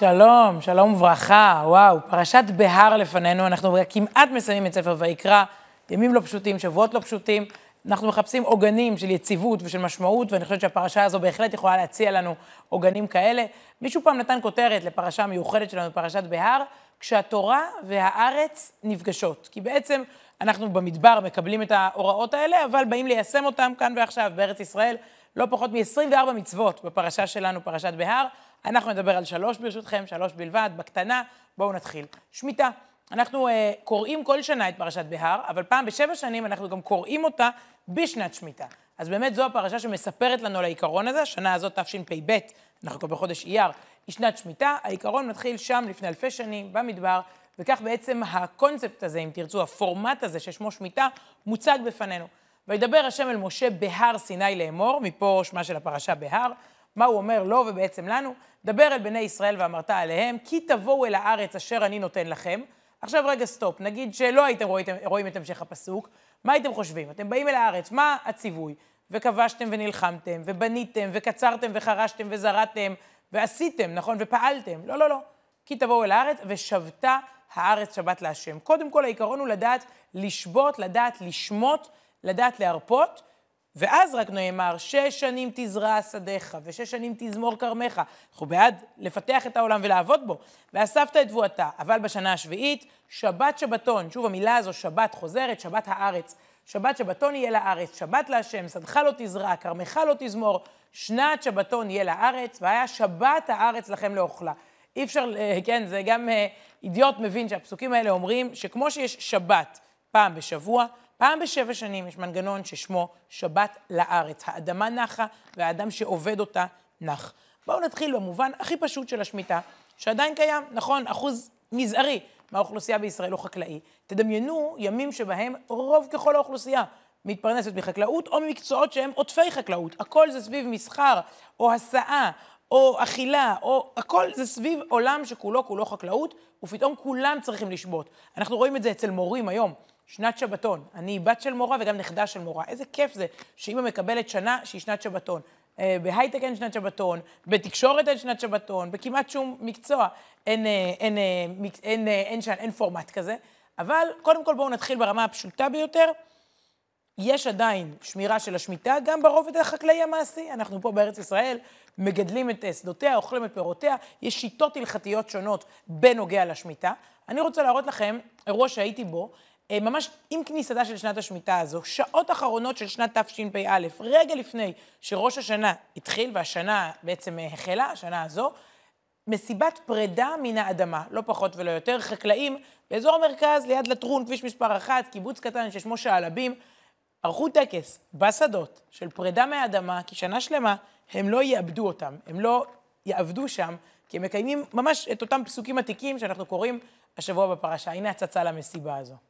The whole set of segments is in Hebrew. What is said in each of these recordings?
שלום, שלום וברכה, וואו, פרשת בהר לפנינו, אנחנו כמעט מסיימים את ספר ויקרא, ימים לא פשוטים, שבועות לא פשוטים, אנחנו מחפשים עוגנים של יציבות ושל משמעות, ואני חושבת שהפרשה הזו בהחלט יכולה להציע לנו עוגנים כאלה. מישהו פעם נתן כותרת לפרשה מיוחדת שלנו, פרשת בהר, כשהתורה והארץ נפגשות. כי בעצם אנחנו במדבר מקבלים את ההוראות האלה, אבל באים ליישם אותם כאן ועכשיו בארץ ישראל. לא פחות מ-24 מצוות בפרשה שלנו, פרשת בהר. אנחנו נדבר על שלוש ברשותכם, שלוש בלבד, בקטנה. בואו נתחיל. שמיטה. אנחנו uh, קוראים כל שנה את פרשת בהר, אבל פעם בשבע שנים אנחנו גם קוראים אותה בשנת שמיטה. אז באמת זו הפרשה שמספרת לנו על העיקרון הזה, השנה הזאת תשפ"ב, אנחנו כבר בחודש אייר, היא שנת שמיטה, העיקרון מתחיל שם לפני אלפי שנים, במדבר, וכך בעצם הקונספט הזה, אם תרצו, הפורמט הזה ששמו שמיטה, מוצג בפנינו. וידבר השם אל משה בהר סיני לאמור, מפה שמה של הפרשה בהר, מה הוא אומר לו ובעצם לנו? דבר אל בני ישראל ואמרת עליהם, כי תבואו אל הארץ אשר אני נותן לכם. עכשיו רגע סטופ, נגיד שלא הייתם רואים, רואים את המשך הפסוק, מה הייתם חושבים? אתם באים אל הארץ, מה הציווי? וכבשתם ונלחמתם, ובניתם, וקצרתם וחרשתם וזרעתם, ועשיתם, נכון? ופעלתם. לא, לא, לא. כי תבואו אל הארץ, ושבתה הארץ שבת להשם. קודם כל, העיקרון הוא לדעת לשבות, לדעת לשמוט, לדעת להרפות, ואז רק נאמר, שש שנים תזרע שדיך, ושש שנים תזמור כרמך. אנחנו בעד לפתח את העולם ולעבוד בו. ואספת את תבואתה, אבל בשנה השביעית, שבת שבתון, שוב המילה הזו, שבת חוזרת, שבת הארץ. שבת שבתון יהיה לארץ, שבת להשם, שדך לא תזרע, כרמך לא תזמור, שנת שבתון יהיה לארץ, והיה שבת הארץ לכם לאוכלה. אי אפשר, אה, כן, זה גם אה, אידיוט מבין שהפסוקים האלה אומרים שכמו שיש שבת פעם בשבוע, פעם בשבע שנים יש מנגנון ששמו שבת לארץ. האדמה נחה והאדם שעובד אותה נח. בואו נתחיל במובן הכי פשוט של השמיטה, שעדיין קיים, נכון, אחוז מזערי מהאוכלוסייה בישראל הוא חקלאי. תדמיינו ימים שבהם רוב ככל האוכלוסייה מתפרנסת מחקלאות או ממקצועות שהם עוטפי חקלאות. הכל זה סביב מסחר או הסעה או אכילה, או הכל זה סביב עולם שכולו כולו חקלאות, ופתאום כולם צריכים לשבות. אנחנו רואים את זה אצל מורים היום. שנת שבתון. אני בת של מורה וגם נכדה של מורה. איזה כיף זה שאימא מקבלת שנה שהיא שנת שבתון. אה, בהייטק אין שנת שבתון, בתקשורת אין שנת שבתון, בכמעט שום מקצוע אין, אה, אין, אה, אין, אין, אין, אין, אין פורמט כזה. אבל קודם כל בואו נתחיל ברמה הפשוטה ביותר. יש עדיין שמירה של השמיטה גם ברובד החקלאי המעשי. אנחנו פה בארץ ישראל מגדלים את שדותיה, אוכלים את פירותיה, יש שיטות הלכתיות שונות בנוגע לשמיטה. אני רוצה להראות לכם אירוע שהייתי בו, ממש עם כניסתה של שנת השמיטה הזו, שעות אחרונות של שנת תשפ"א, רגע לפני שראש השנה התחיל והשנה בעצם אה, החלה, השנה הזו, מסיבת פרידה מן האדמה, לא פחות ולא יותר, חקלאים באזור המרכז, ליד לטרון, כביש מספר אחת, קיבוץ קטן ששמו שעלבים, ערכו טקס בשדות של פרידה מהאדמה, כי שנה שלמה הם לא יאבדו אותם, הם לא יעבדו שם, כי הם מקיימים ממש את אותם פסוקים עתיקים שאנחנו קוראים השבוע בפרשה. הנה הצצה למסיבה הזו.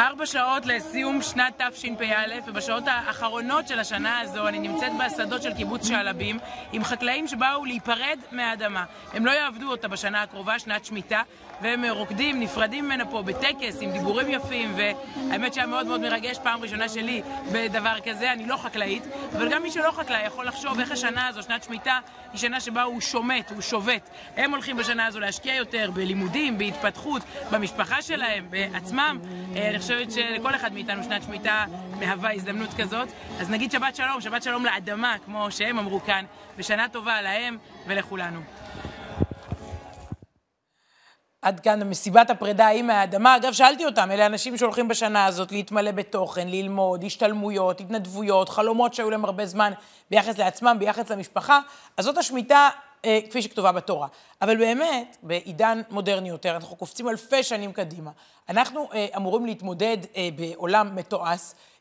ארבע שעות לסיום שנת תשפ"א, ובשעות האחרונות של השנה הזו אני נמצאת בשדות של קיבוץ שעלבים, עם חקלאים שבאו להיפרד מהאדמה. הם לא יעבדו אותה בשנה הקרובה, שנת שמיטה, והם רוקדים, נפרדים ממנה פה בטקס, עם דיבורים יפים, והאמת שהיה מאוד מאוד מרגש, פעם ראשונה שלי בדבר כזה, אני לא חקלאית, אבל גם מי שלא חקלאי יכול לחשוב איך השנה הזו, שנת שמיטה, היא שנה שבה הוא שומט, הוא שובת. הם הולכים בשנה הזו להשקיע יותר בלימודים, בהתפתחות, במשפחה שלהם, בעצמם. אה, אני חושבת שלכל אחד מאיתנו שנת שמיטה מהווה הזדמנות כזאת. אז נגיד שבת שלום, שבת שלום לאדמה, כמו שהם אמרו כאן, ושנה טובה להם ולכולנו. עד כאן מסיבת הפרידה ההיא מהאדמה. אגב, שאלתי אותם, אלה אנשים שהולכים בשנה הזאת להתמלא בתוכן, ללמוד, השתלמויות, התנדבויות, חלומות שהיו להם הרבה זמן ביחס לעצמם, ביחס למשפחה. אז זאת השמיטה כפי שכתובה בתורה. אבל באמת, בעידן מודרני יותר, אנחנו קופצים אלפי שנים קדימה. אנחנו אה, אמורים להתמודד אה, בעולם מתועש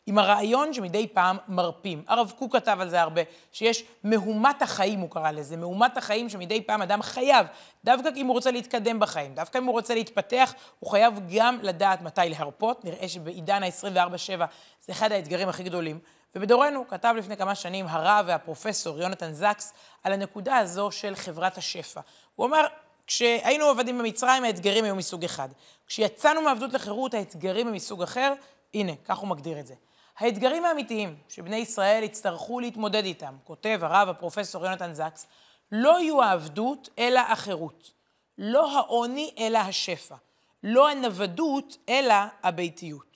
עם הרעיון שמדי פעם מרפים. הרב קוק כתב על זה הרבה, שיש מהומת החיים, הוא קרא לזה, מהומת החיים שמדי פעם אדם חייב, דווקא אם הוא רוצה להתקדם בחיים, דווקא אם הוא רוצה להתפתח, הוא חייב גם לדעת מתי להרפות. נראה שבעידן ה-24-7 זה אחד האתגרים הכי גדולים. ובדורנו כתב לפני כמה שנים הרב והפרופסור יונתן זקס על הנקודה הזו של חברת השפע. הוא אמר, כשהיינו עבדים במצרים האתגרים היו מסוג אחד. כשיצאנו מעבדות לחירות האתגרים הם מסוג אחר, הנה, כך הוא מגדיר את זה. האתגרים האמיתיים שבני ישראל יצטרכו להתמודד איתם, כותב הרב הפרופסור יונתן זקס, לא יהיו העבדות, אלא החירות. לא העוני, אלא השפע. לא הנוודות, אלא הביתיות.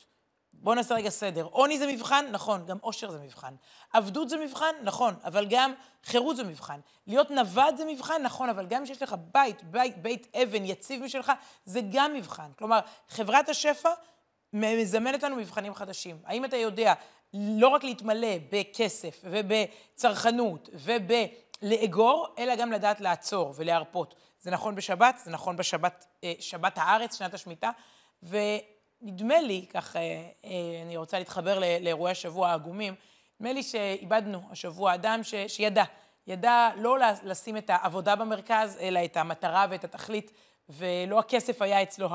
בואו נעשה רגע סדר. עוני זה מבחן? נכון, גם עושר זה מבחן. עבדות זה מבחן? נכון, אבל גם חירות זה מבחן. להיות נווד זה מבחן? נכון, אבל גם כשיש לך בית, בית, בית אבן יציב משלך, זה גם מבחן. כלומר, חברת השפע מזמנת לנו מבחנים חדשים. האם אתה יודע לא רק להתמלא בכסף ובצרכנות ובלאגור, אלא גם לדעת לעצור ולהרפות. זה נכון בשבת, זה נכון בשבת, אה, שבת הארץ, שנת השמיטה, ונדמה לי, כך אה, אה, אני רוצה להתחבר לאירועי השבוע העגומים, נדמה לי שאיבדנו השבוע אדם ש, שידע, ידע לא לשים את העבודה במרכז, אלא את המטרה ואת התכלית, ולא הכסף היה אצלו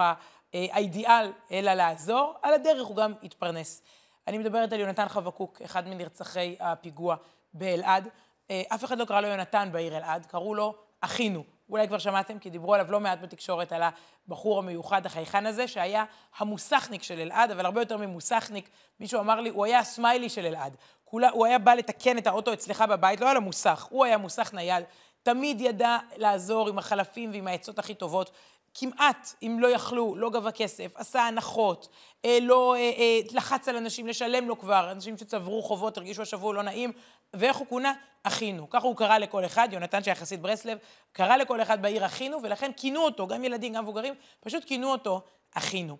האידיאל, אלא לעזור, על הדרך הוא גם התפרנס. אני מדברת על יונתן חבקוק, אחד מנרצחי הפיגוע באלעד. אף אחד לא קרא לו יונתן בעיר אלעד, קראו לו אחינו. אולי כבר שמעתם, כי דיברו עליו לא מעט בתקשורת, על הבחור המיוחד, החייכן הזה, שהיה המוסכניק של אלעד, אבל הרבה יותר ממוסכניק. מישהו אמר לי, הוא היה הסמיילי של אלעד. הוא היה בא לתקן את האוטו אצלך בבית, לא היה לו מוסך, הוא היה מוסך נייד. תמיד ידע לעזור עם החלפים ועם העצות הכי טובות. כמעט, אם לא יכלו, לא גבה כסף, עשה הנחות, אה, לא אה, אה, לחץ על אנשים לשלם לו כבר, אנשים שצברו חובות, הרגישו השבוע לא נעים, ואיך הוא כונה? אחינו. ככה הוא קרא לכל אחד, יונתן שהיה חסיד ברסלב, קרא לכל אחד בעיר אחינו, ולכן כינו אותו, גם ילדים, גם מבוגרים, פשוט כינו אותו אחינו.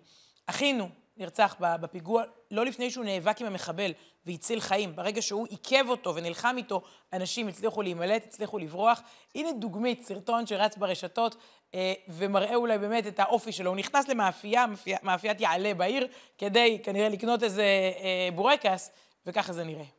אחינו נרצח בפיגוע לא לפני שהוא נאבק עם המחבל והציל חיים. ברגע שהוא עיכב אותו ונלחם איתו, אנשים הצליחו להימלט, הצליחו לברוח. הנה דוגמית, סרטון שרץ ברשתות אה, ומראה אולי באמת את האופי שלו. הוא נכנס למאפייה, מאפיית יעלה בעיר, כדי כנראה לקנות איזה אה, בורקס, וככה זה נראה.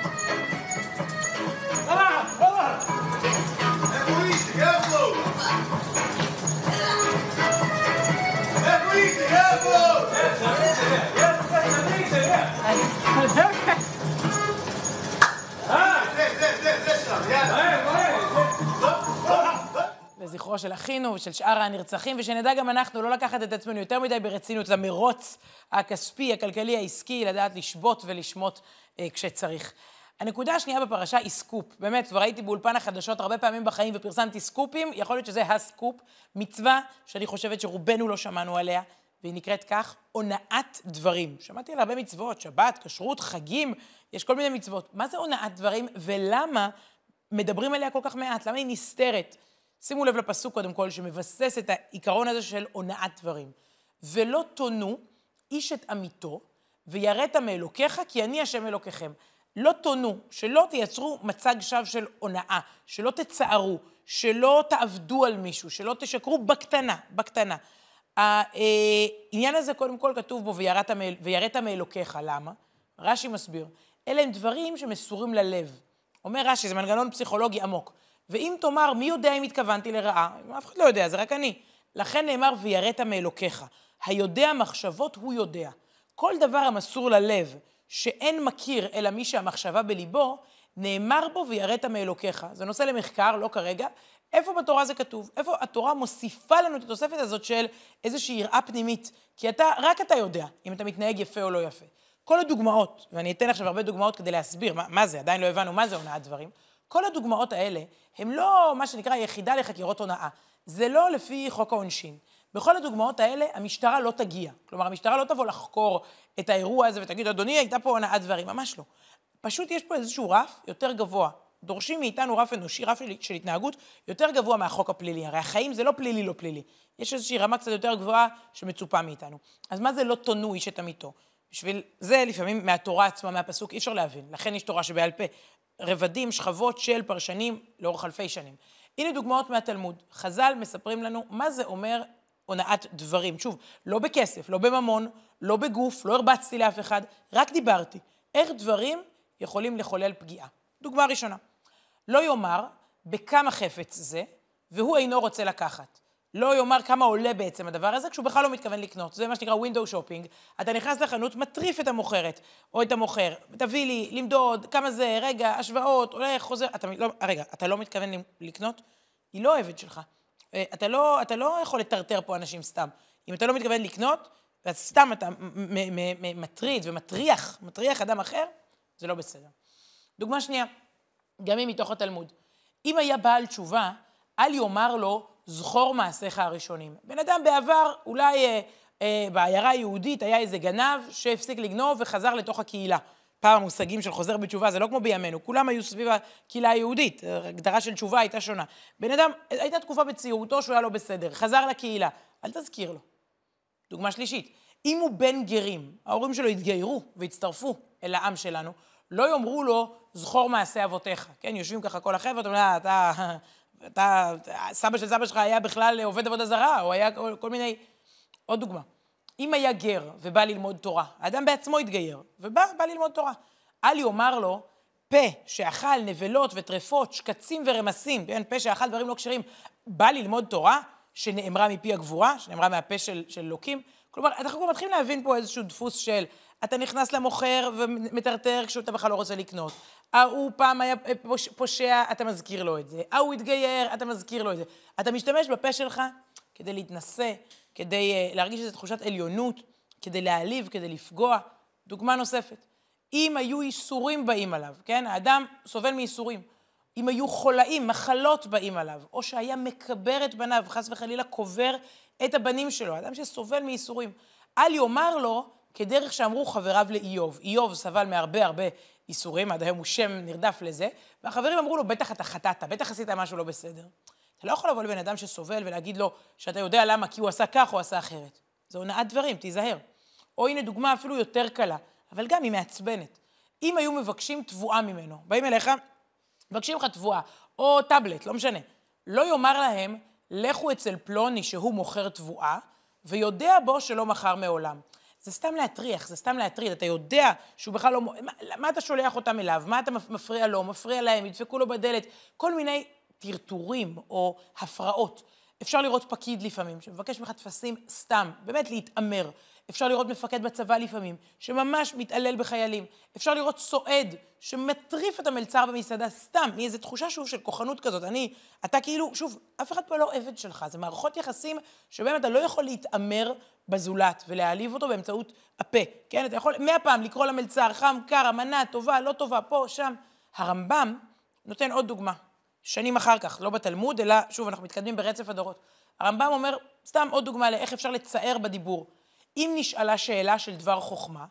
לזכרו של אחינו ושל שאר הנרצחים, ושנדע גם אנחנו לא לקחת את עצמנו יותר מדי ברצינות למרוץ הכספי, הכלכלי, העסקי, לדעת לשבות ולשמוט אה, כשצריך. הנקודה השנייה בפרשה היא סקופ. באמת, כבר הייתי באולפן החדשות הרבה פעמים בחיים ופרסמתי סקופים, יכול להיות שזה הסקופ, מצווה שאני חושבת שרובנו לא שמענו עליה, והיא נקראת כך, הונאת דברים. שמעתי על הרבה מצוות, שבת, כשרות, חגים, יש כל מיני מצוות. מה זה הונאת דברים ולמה מדברים עליה כל כך מעט? למה היא נסתרת? שימו לב לפסוק קודם כל, שמבסס את העיקרון הזה של הונאת דברים. ולא תונו איש את עמיתו, ויראת מאלוקיך, כי אני השם אלוקיכם. לא תונו, שלא תייצרו מצג שווא של הונאה, שלא תצערו, שלא תעבדו על מישהו, שלא תשקרו בקטנה, בקטנה. העניין הזה, קודם כל, כתוב בו, ויראת מאלוקיך. למה? רש"י מסביר. אלה הם דברים שמסורים ללב. אומר רש"י, זה מנגנון פסיכולוגי עמוק. ואם תאמר, מי יודע אם התכוונתי לרעה? אף אחד לא יודע, זה רק אני. לכן נאמר, ויראת מאלוקיך. היודע מחשבות הוא יודע. כל דבר המסור ללב, שאין מכיר אלא מי שהמחשבה בליבו, נאמר בו ויראת מאלוקיך. זה נושא למחקר, לא כרגע. איפה בתורה זה כתוב? איפה התורה מוסיפה לנו את התוספת הזאת של איזושהי יראה פנימית? כי אתה, רק אתה יודע אם אתה מתנהג יפה או לא יפה. כל הדוגמאות, ואני אתן עכשיו הרבה דוגמאות כדי להסביר מה, מה זה, עדיין לא הבנו מה זה הונאת דברים, כל הדוגמאות האלה הם לא מה שנקרא יחידה לחקירות הונאה. זה לא לפי חוק העונשין. בכל הדוגמאות האלה המשטרה לא תגיע. כלומר, המשטרה לא תבוא לחקור את האירוע הזה ותגיד, אדוני, הייתה פה הונאת דברים. ממש לא. פשוט יש פה איזשהו רף יותר גבוה. דורשים מאיתנו רף אנושי, רף של, של התנהגות יותר גבוה מהחוק הפלילי. הרי החיים זה לא פלילי, לא פלילי. יש איזושהי רמה קצת יותר גבוהה שמצופה מאיתנו. אז מה זה לא תונו איש את עמיתו? בשביל זה לפעמים מהתורה עצמה, מהפסוק, אי אפשר להבין. לכן יש תורה שבעל פה. רבדים, שכבות של פרשנים לאורך אלפי שנים. הנה דוגמאות מהתלמוד. חז"ל מספרים לנו מה זה אומר הונאת דברים. שוב, לא בכסף, לא בממון, לא בגוף, לא הרבצתי לאף אחד, רק דיברתי. איך דברים יכולים לחולל פגיעה. דוגמה ראשונה, לא יאמר בכמה חפץ זה, והוא אינו רוצה לקחת. לא יאמר כמה עולה בעצם הדבר הזה, כשהוא בכלל לא מתכוון לקנות. זה מה שנקרא window shopping. אתה נכנס לחנות, מטריף את המוכרת, או את המוכר, תביא לי, למדוד, כמה זה, רגע, השוואות, הולך, חוזר. אתה לא, רגע, אתה לא מתכוון לקנות? היא לא אוהבת שלך. אה, אתה לא, אתה לא יכול לטרטר פה אנשים סתם. אם אתה לא מתכוון לקנות, אז סתם אתה מטריד ומטריח, מטריח אדם אחר, זה לא בסדר. דוגמה שנייה, גם אם מתוך התלמוד. אם היה בעל תשובה, אל יאמר לו, זכור מעשיך הראשונים. בן אדם בעבר, אולי אה, אה, בעיירה היהודית היה איזה גנב שהפסיק לגנוב וחזר לתוך הקהילה. פעם המושגים של חוזר בתשובה זה לא כמו בימינו, כולם היו סביב הקהילה היהודית, הגדרה של תשובה הייתה שונה. בן אדם, הייתה תקופה בצעירותו שהוא היה לא בסדר, חזר לקהילה, אל תזכיר לו. דוגמה שלישית, אם הוא בן גרים, ההורים שלו התגיירו והצטרפו אל העם שלנו, לא יאמרו לו, זכור מעשה אבותיך. כן, יושבים ככה כל החבר'ה, אתה אומר, אתה, אתה, סבא של סבא שלך היה בכלל עובד עבודה זרה, או היה כל, כל מיני... עוד דוגמה, אם היה גר ובא ללמוד תורה, האדם בעצמו התגייר, ובא, בא ללמוד תורה, אל יאמר לו, פה שאכל נבלות וטרפות, שקצים ורמסים, כן, פה שאכל דברים לא כשרים, בא ללמוד תורה שנאמרה מפי הגבורה, שנאמרה מהפה של, של לוקים. כלומר, אנחנו מתחילים להבין פה איזשהו דפוס של אתה נכנס למוכר ומטרטר כשאתה בכלל לא רוצה לקנות. ההוא פעם היה פושע, אתה מזכיר לו את זה. ההוא התגייר, אתה מזכיר לו את זה. אתה משתמש בפה שלך כדי להתנשא, כדי uh, להרגיש איזו תחושת עליונות, כדי להעליב, כדי לפגוע. דוגמה נוספת, אם היו ייסורים באים עליו, כן? האדם סובל מייסורים. אם היו חולאים, מחלות באים עליו, או שהיה מקבר את בניו, חס וחלילה קובר את הבנים שלו, אדם שסובל מייסורים, אל יאמר לו, כדרך שאמרו חבריו לאיוב. איוב סבל מהרבה הרבה ייסורים, עד היום הוא שם נרדף לזה, והחברים אמרו לו, בטח אתה חטאת, בטח עשית משהו לא בסדר. אתה לא יכול לבוא לבן אדם שסובל ולהגיד לו שאתה יודע למה, כי הוא עשה כך או עשה אחרת. זו הונאת דברים, תיזהר. או הנה דוגמה אפילו יותר קלה, אבל גם היא מעצבנת. אם היו מבקשים תבואה ממנו, באים אליך, מבקשים לך תבואה, או טאבלט, לא משנה. לא יאמר להם, לכו אצל פלוני שהוא מוכר תבואה, ויודע בו שלא מכר מעולם. זה סתם להטריח, זה סתם להטריד. אתה יודע שהוא בכלל לא... מה, מה אתה שולח אותם אליו? מה אתה מפריע לו? מפריע להם? ידפקו לו בדלת? כל מיני טרטורים או הפרעות. אפשר לראות פקיד לפעמים, שמבקש ממך טפסים סתם, באמת להתעמר. אפשר לראות מפקד בצבא לפעמים, שממש מתעלל בחיילים. אפשר לראות סועד שמטריף את המלצר במסעדה סתם, מאיזו תחושה שוב של כוחנות כזאת. אני, אתה כאילו, שוב, אף אחד פה לא עבד שלך, זה מערכות יחסים שבהם אתה לא יכול להתעמר בזולת ולהעליב אותו באמצעות הפה. כן, אתה יכול מאה פעם לקרוא למלצר חם, קר, אמנה, טובה, לא טובה, פה, שם. הרמב"ם נותן עוד דוגמה. שנים אחר כך, לא בתלמוד, אלא, שוב, אנחנו מתקדמים ברצף הדורות. הרמב"ם אומר, סתם עוד דוגמה לאיך אפשר לצער בדיבור. אם נשאלה שאלה של דבר חוכמה,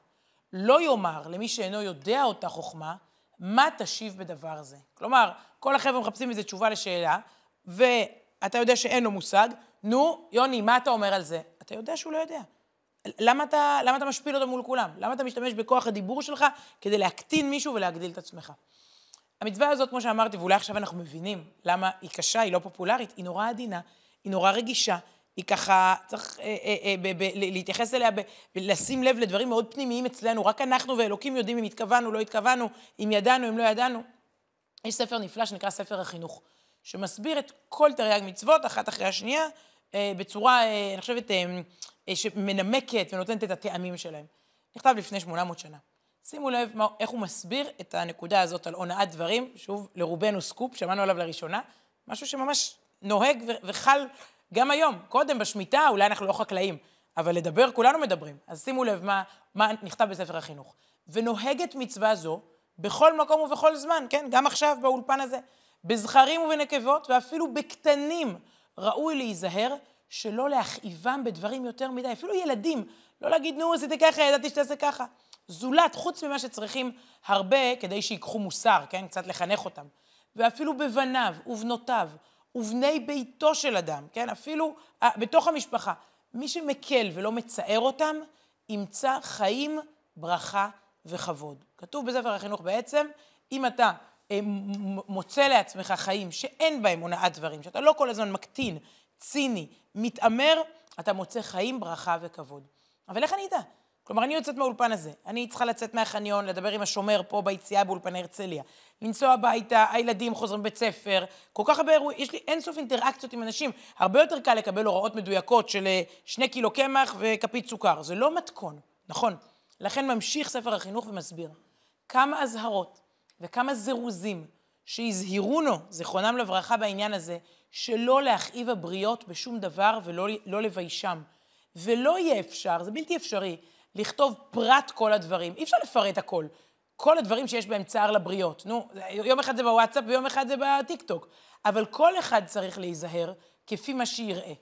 לא יאמר למי שאינו יודע אותה חוכמה, מה תשיב בדבר זה. כלומר, כל החבר'ה מחפשים איזו תשובה לשאלה, ואתה יודע שאין לו מושג, נו, יוני, מה אתה אומר על זה? אתה יודע שהוא לא יודע. למה אתה, למה אתה משפיל אותו מול כולם? למה אתה משתמש בכוח הדיבור שלך כדי להקטין מישהו ולהגדיל את עצמך? המצווה הזאת, כמו שאמרתי, ואולי עכשיו אנחנו מבינים למה היא קשה, היא לא פופולרית, היא נורא עדינה, היא נורא רגישה, היא ככה, צריך אה, אה, אה, ב, ב, להתייחס אליה ולשים לב לדברים מאוד פנימיים אצלנו, רק אנחנו ואלוקים יודעים אם התכוונו, לא התכוונו, אם ידענו, אם לא ידענו. יש ספר נפלא שנקרא ספר החינוך, שמסביר את כל תרי"ג מצוות, אחת אחרי השנייה, אה, בצורה, אה, אני חושבת, אה, אה, שמנמקת ונותנת את הטעמים שלהם. נכתב לפני 800 שנה. שימו לב מה, איך הוא מסביר את הנקודה הזאת על הונאת דברים, שוב, לרובנו סקופ, שמענו עליו לראשונה, משהו שממש נוהג וחל גם היום. קודם, בשמיטה, אולי אנחנו לא חקלאים, אבל לדבר, כולנו מדברים. אז שימו לב מה, מה נכתב בספר החינוך. ונוהגת מצווה זו בכל מקום ובכל זמן, כן? גם עכשיו באולפן הזה. בזכרים ובנקבות, ואפילו בקטנים, ראוי להיזהר שלא להכאיבם בדברים יותר מדי. אפילו ילדים, לא להגיד, נו, עשיתי ככה, ידעתי שתעשה ככה. זולת, חוץ ממה שצריכים הרבה כדי שיקחו מוסר, כן? קצת לחנך אותם. ואפילו בבניו ובנותיו ובני ביתו של אדם, כן? אפילו uh, בתוך המשפחה. מי שמקל ולא מצער אותם, ימצא חיים, ברכה וכבוד. כתוב בספר החינוך בעצם, אם אתה uh, מוצא לעצמך חיים שאין בהם הונאת דברים, שאתה לא כל הזמן מקטין, ציני, מתעמר, אתה מוצא חיים, ברכה וכבוד. אבל איך אני אדע? כלומר, אני יוצאת מהאולפן הזה, אני צריכה לצאת מהחניון, לדבר עם השומר פה ביציאה באולפני הרצליה, לנסוע הביתה, הילדים חוזרים בית ספר, כל כך הרבה אירועים, יש לי אינסוף אינטראקציות עם אנשים. הרבה יותר קל לקבל הוראות מדויקות של אה, שני קילו קמח וכפית סוכר. זה לא מתכון, נכון. לכן ממשיך ספר החינוך ומסביר כמה אזהרות וכמה זירוזים שהזהירונו, זיכרונם לברכה בעניין הזה, שלא להכאיב הבריות בשום דבר ולא לא לביישם. ולא יהיה אפשר, זה בלתי אפשרי, לכתוב פרט כל הדברים. אי אפשר לפרט הכל. כל הדברים שיש בהם צער לבריות. נו, יום אחד זה בוואטסאפ ויום אחד זה בטיקטוק. אבל כל אחד צריך להיזהר כפי מה שיראה.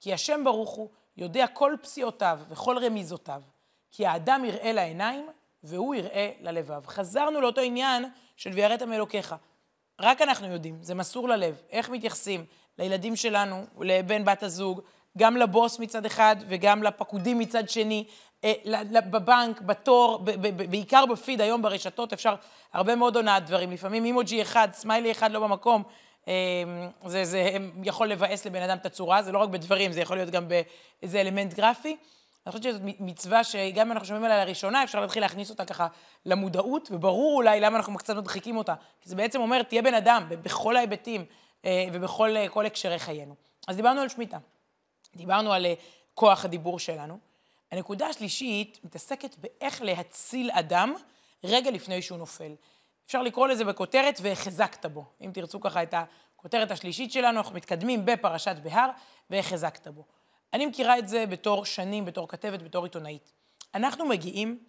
כי השם ברוך הוא יודע כל פסיעותיו וכל רמיזותיו. כי האדם יראה לעיניים והוא יראה ללבב. חזרנו לאותו עניין של ויראת מאלוקיך. רק אנחנו יודעים, זה מסור ללב, איך מתייחסים לילדים שלנו, לבן בת הזוג, גם לבוס מצד אחד וגם לפקודים מצד שני, אה, בבנק, בתור, בעיקר בפיד, היום ברשתות אפשר הרבה מאוד הונאת דברים. לפעמים אימוג'י אחד, סמיילי אחד לא במקום, אה, זה, זה יכול לבאס לבן אדם את הצורה, זה לא רק בדברים, זה יכול להיות גם באיזה אלמנט גרפי. אני חושבת שזאת מצווה שגם אם אנחנו שומעים עליה לראשונה, אפשר להתחיל להכניס אותה ככה למודעות, וברור אולי למה אנחנו קצת מדחיקים אותה. כי זה בעצם אומר, תהיה בן אדם בכל ההיבטים אה, ובכל הקשרי חיינו. אז דיברנו על שמיטה, דיברנו על כוח הדיבור שלנו. הנקודה השלישית מתעסקת באיך להציל אדם רגע לפני שהוא נופל. אפשר לקרוא לזה בכותרת והחזקת בו. אם תרצו ככה את הכותרת השלישית שלנו, אנחנו מתקדמים בפרשת בהר והחזקת בו. אני מכירה את זה בתור שנים, בתור כתבת, בתור עיתונאית. אנחנו מגיעים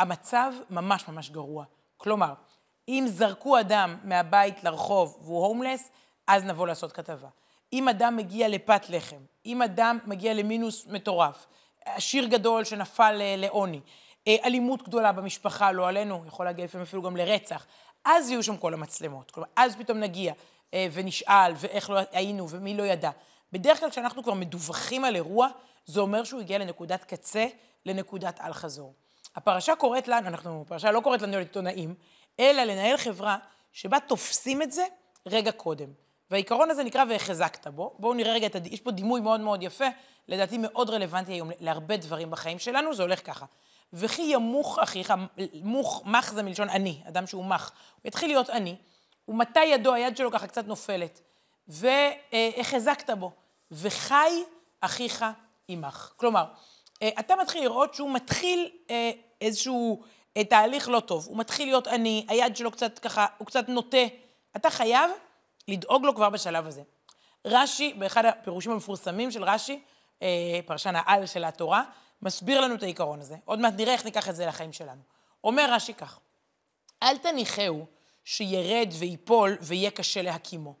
כשהמצב ממש ממש גרוע. כלומר, אם זרקו אדם מהבית לרחוב והוא הומלס, אז נבוא לעשות כתבה. אם אדם מגיע לפת לחם, אם אדם מגיע למינוס מטורף, עשיר גדול שנפל לעוני, אה, אלימות גדולה במשפחה, לא עלינו, יכול להגיע לפעמים אפילו גם לרצח, אז יהיו שם כל המצלמות. כלומר, אז פתאום נגיע אה, ונשאל, ואיך לא היינו, ומי לא ידע. בדרך כלל כשאנחנו כבר מדווחים על אירוע, זה אומר שהוא הגיע לנקודת קצה, לנקודת אל-חזור. הפרשה קוראת לנו, אנחנו, הפרשה לא קוראת לנו להיות עיתונאים, אלא לנהל חברה שבה תופסים את זה רגע קודם. והעיקרון הזה נקרא והחזקת בו. בואו נראה רגע. יש פה דימוי מאוד מאוד יפה, לדעתי מאוד רלוונטי היום להרבה דברים בחיים שלנו, זה הולך ככה. וכי ימוך אחיך, מוך, מח זה מלשון עני, אדם שהוא מח. הוא יתחיל להיות עני, ומתי ידו, היד שלו ככה קצת נופלת, והחזקת בו, וחי אחיך עמך. כלומר, אה, אתה מתחיל לראות שהוא מתחיל אה, איזשהו אה, תהליך לא טוב. הוא מתחיל להיות עני, היד שלו קצת ככה, הוא קצת נוטה. אתה חייב לדאוג לו כבר בשלב הזה. רש"י, באחד הפירושים המפורסמים של רש"י, פרשן העל של התורה, מסביר לנו את העיקרון הזה. עוד מעט נראה איך ניקח את זה לחיים שלנו. אומר רש"י כך, אל תניחהו שירד ויפול ויהיה קשה להקימו,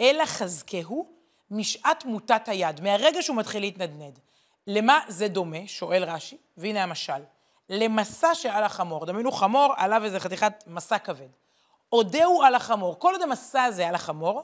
אלא חזקהו משעת מוטת היד, מהרגע שהוא מתחיל להתנדנד. למה זה דומה? שואל רש"י, והנה המשל. למסע שעל החמור. דמיינו חמור, עליו איזה חתיכת מסע כבד. עודהו על החמור. כל עוד המסע הזה על החמור,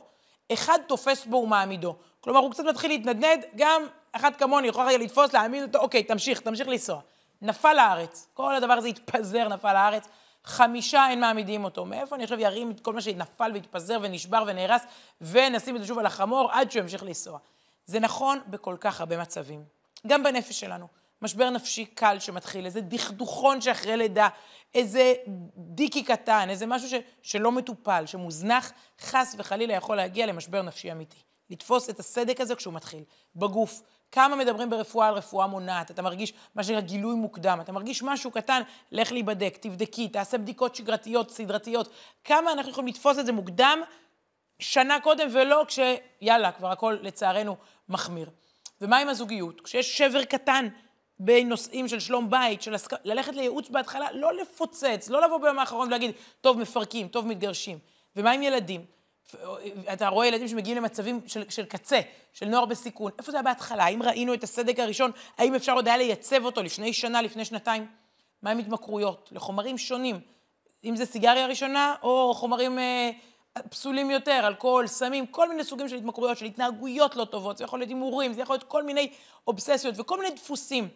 אחד תופס בו ומעמידו. כלומר, הוא קצת מתחיל להתנדנד, גם אחד כמוני יכול רגע לתפוס, להעמיד אותו, אוקיי, תמשיך, תמשיך לנסוע. נפל לארץ. כל הדבר הזה התפזר, נפל לארץ. חמישה אין מעמידים אותו. מאיפה אני עכשיו ירים את כל מה שנפל והתפזר ונשבר ונהרס, ונשים את זה שוב על החמור עד שהוא ימשיך לנסוע. זה נכון בכל כך הרבה מצבים. גם בנפש שלנו. משבר נפשי קל שמתחיל, איזה דכדוכון שאחרי לידה, איזה דיקי קטן, איזה משהו ש, שלא מטופל, שמוזנח, חס וחלילה יכול להגיע למשבר נפשי אמיתי. לתפוס את הסדק הזה כשהוא מתחיל, בגוף. כמה מדברים ברפואה על רפואה מונעת, אתה מרגיש מה שנקרא גילוי מוקדם, אתה מרגיש משהו קטן, לך להיבדק, תבדקי, תעשה בדיקות שגרתיות, סדרתיות. כמה אנחנו יכולים לתפוס את זה מוקדם, שנה קודם, ולא כשיאללה, כבר הכל לצערנו מחמיר. ומה עם הזוגיות? כשיש שבר קטן בנושאים של שלום בית, של הסק... ללכת לייעוץ בהתחלה, לא לפוצץ, לא לבוא ביום האחרון ולהגיד, טוב, מפרקים, טוב, מתגרשים. ומה עם ילדים? אתה רואה ילדים שמגיעים למצבים של, של קצה, של נוער בסיכון. איפה זה היה בהתחלה? האם ראינו את הסדק הראשון? האם אפשר עוד היה לייצב אותו לפני שנה, לפני שנתיים? מה עם התמכרויות? לחומרים שונים. אם זה סיגריה ראשונה, או חומרים אה, פסולים יותר, אלכוהול, סמים, כל מיני סוגים של התמכרויות, של התנהגויות לא טובות, זה יכול להיות הימורים, זה יכול להיות כל מיני אובססיות וכל מיני דפוסים.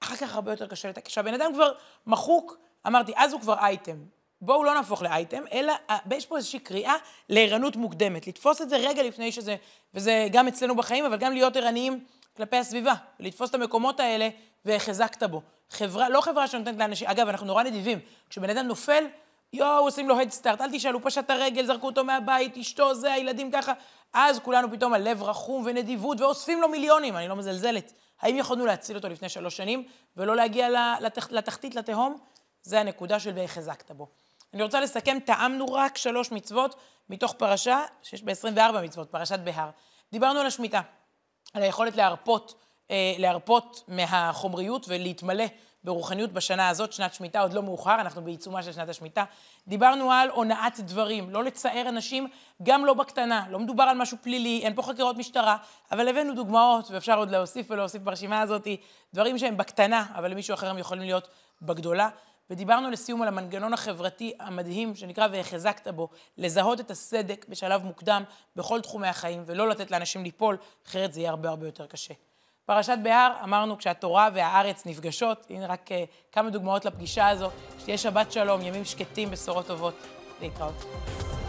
אחר כך הרבה יותר קשה לתקן. כשהבן אדם כבר מחוק, אמרתי, אז הוא כבר אייטם. בואו לא נהפוך לאייטם, אלא אה, יש פה איזושהי קריאה לערנות מוקדמת. לתפוס את זה רגע לפני שזה, וזה גם אצלנו בחיים, אבל גם להיות ערניים כלפי הסביבה. לתפוס את המקומות האלה והחזקת בו. חברה, לא חברה שנותנת לאנשים, אגב, אנחנו נורא נדיבים. כשבן אדם נופל, יואו, עושים לו הדסטארט, אל תשאלו, פשט את הרגל, זרקו אותו מהבית, אשתו, זה, הילדים ככה. אז כולנו פתאום על לב רחום ונדיבות, ואוספים לו מיליונים, אני לא מזלזלת. האם יכולנו להציל אותו לפני שלוש שנים, ולא להגיע לתח, לתחתית, לתהום? זה הנקודה של והחזקת בו. אני רוצה לסכם, טעמנו רק שלוש מצוות מתוך פרשה שיש ב-24 מצוות, פרשת בהר. דיברנו על השמיטה, על היכולת להרפות, אה, להרפות מהחומריות ולהתמלא ברוחניות בשנה הזאת, שנת שמיטה, עוד לא מאוחר, אנחנו בעיצומה של שנת השמיטה. דיברנו על הונאת דברים, לא לצער אנשים, גם לא בקטנה. לא מדובר על משהו פלילי, אין פה חקירות משטרה, אבל הבאנו דוגמאות, ואפשר עוד להוסיף ולהוסיף ברשימה הזאת, דברים שהם בקטנה, אבל למישהו אחר הם יכולים להיות בגדולה. ודיברנו לסיום על המנגנון החברתי המדהים שנקרא והחזקת בו, לזהות את הסדק בשלב מוקדם בכל תחומי החיים, ולא לתת לאנשים ליפול, אחרת זה יהיה הרבה הרבה יותר קשה. פרשת בהר, אמרנו כשהתורה והארץ נפגשות, הנה רק uh, כמה דוגמאות לפגישה הזו, שתהיה שבת שלום, ימים שקטים, בשורות טובות. להתראות.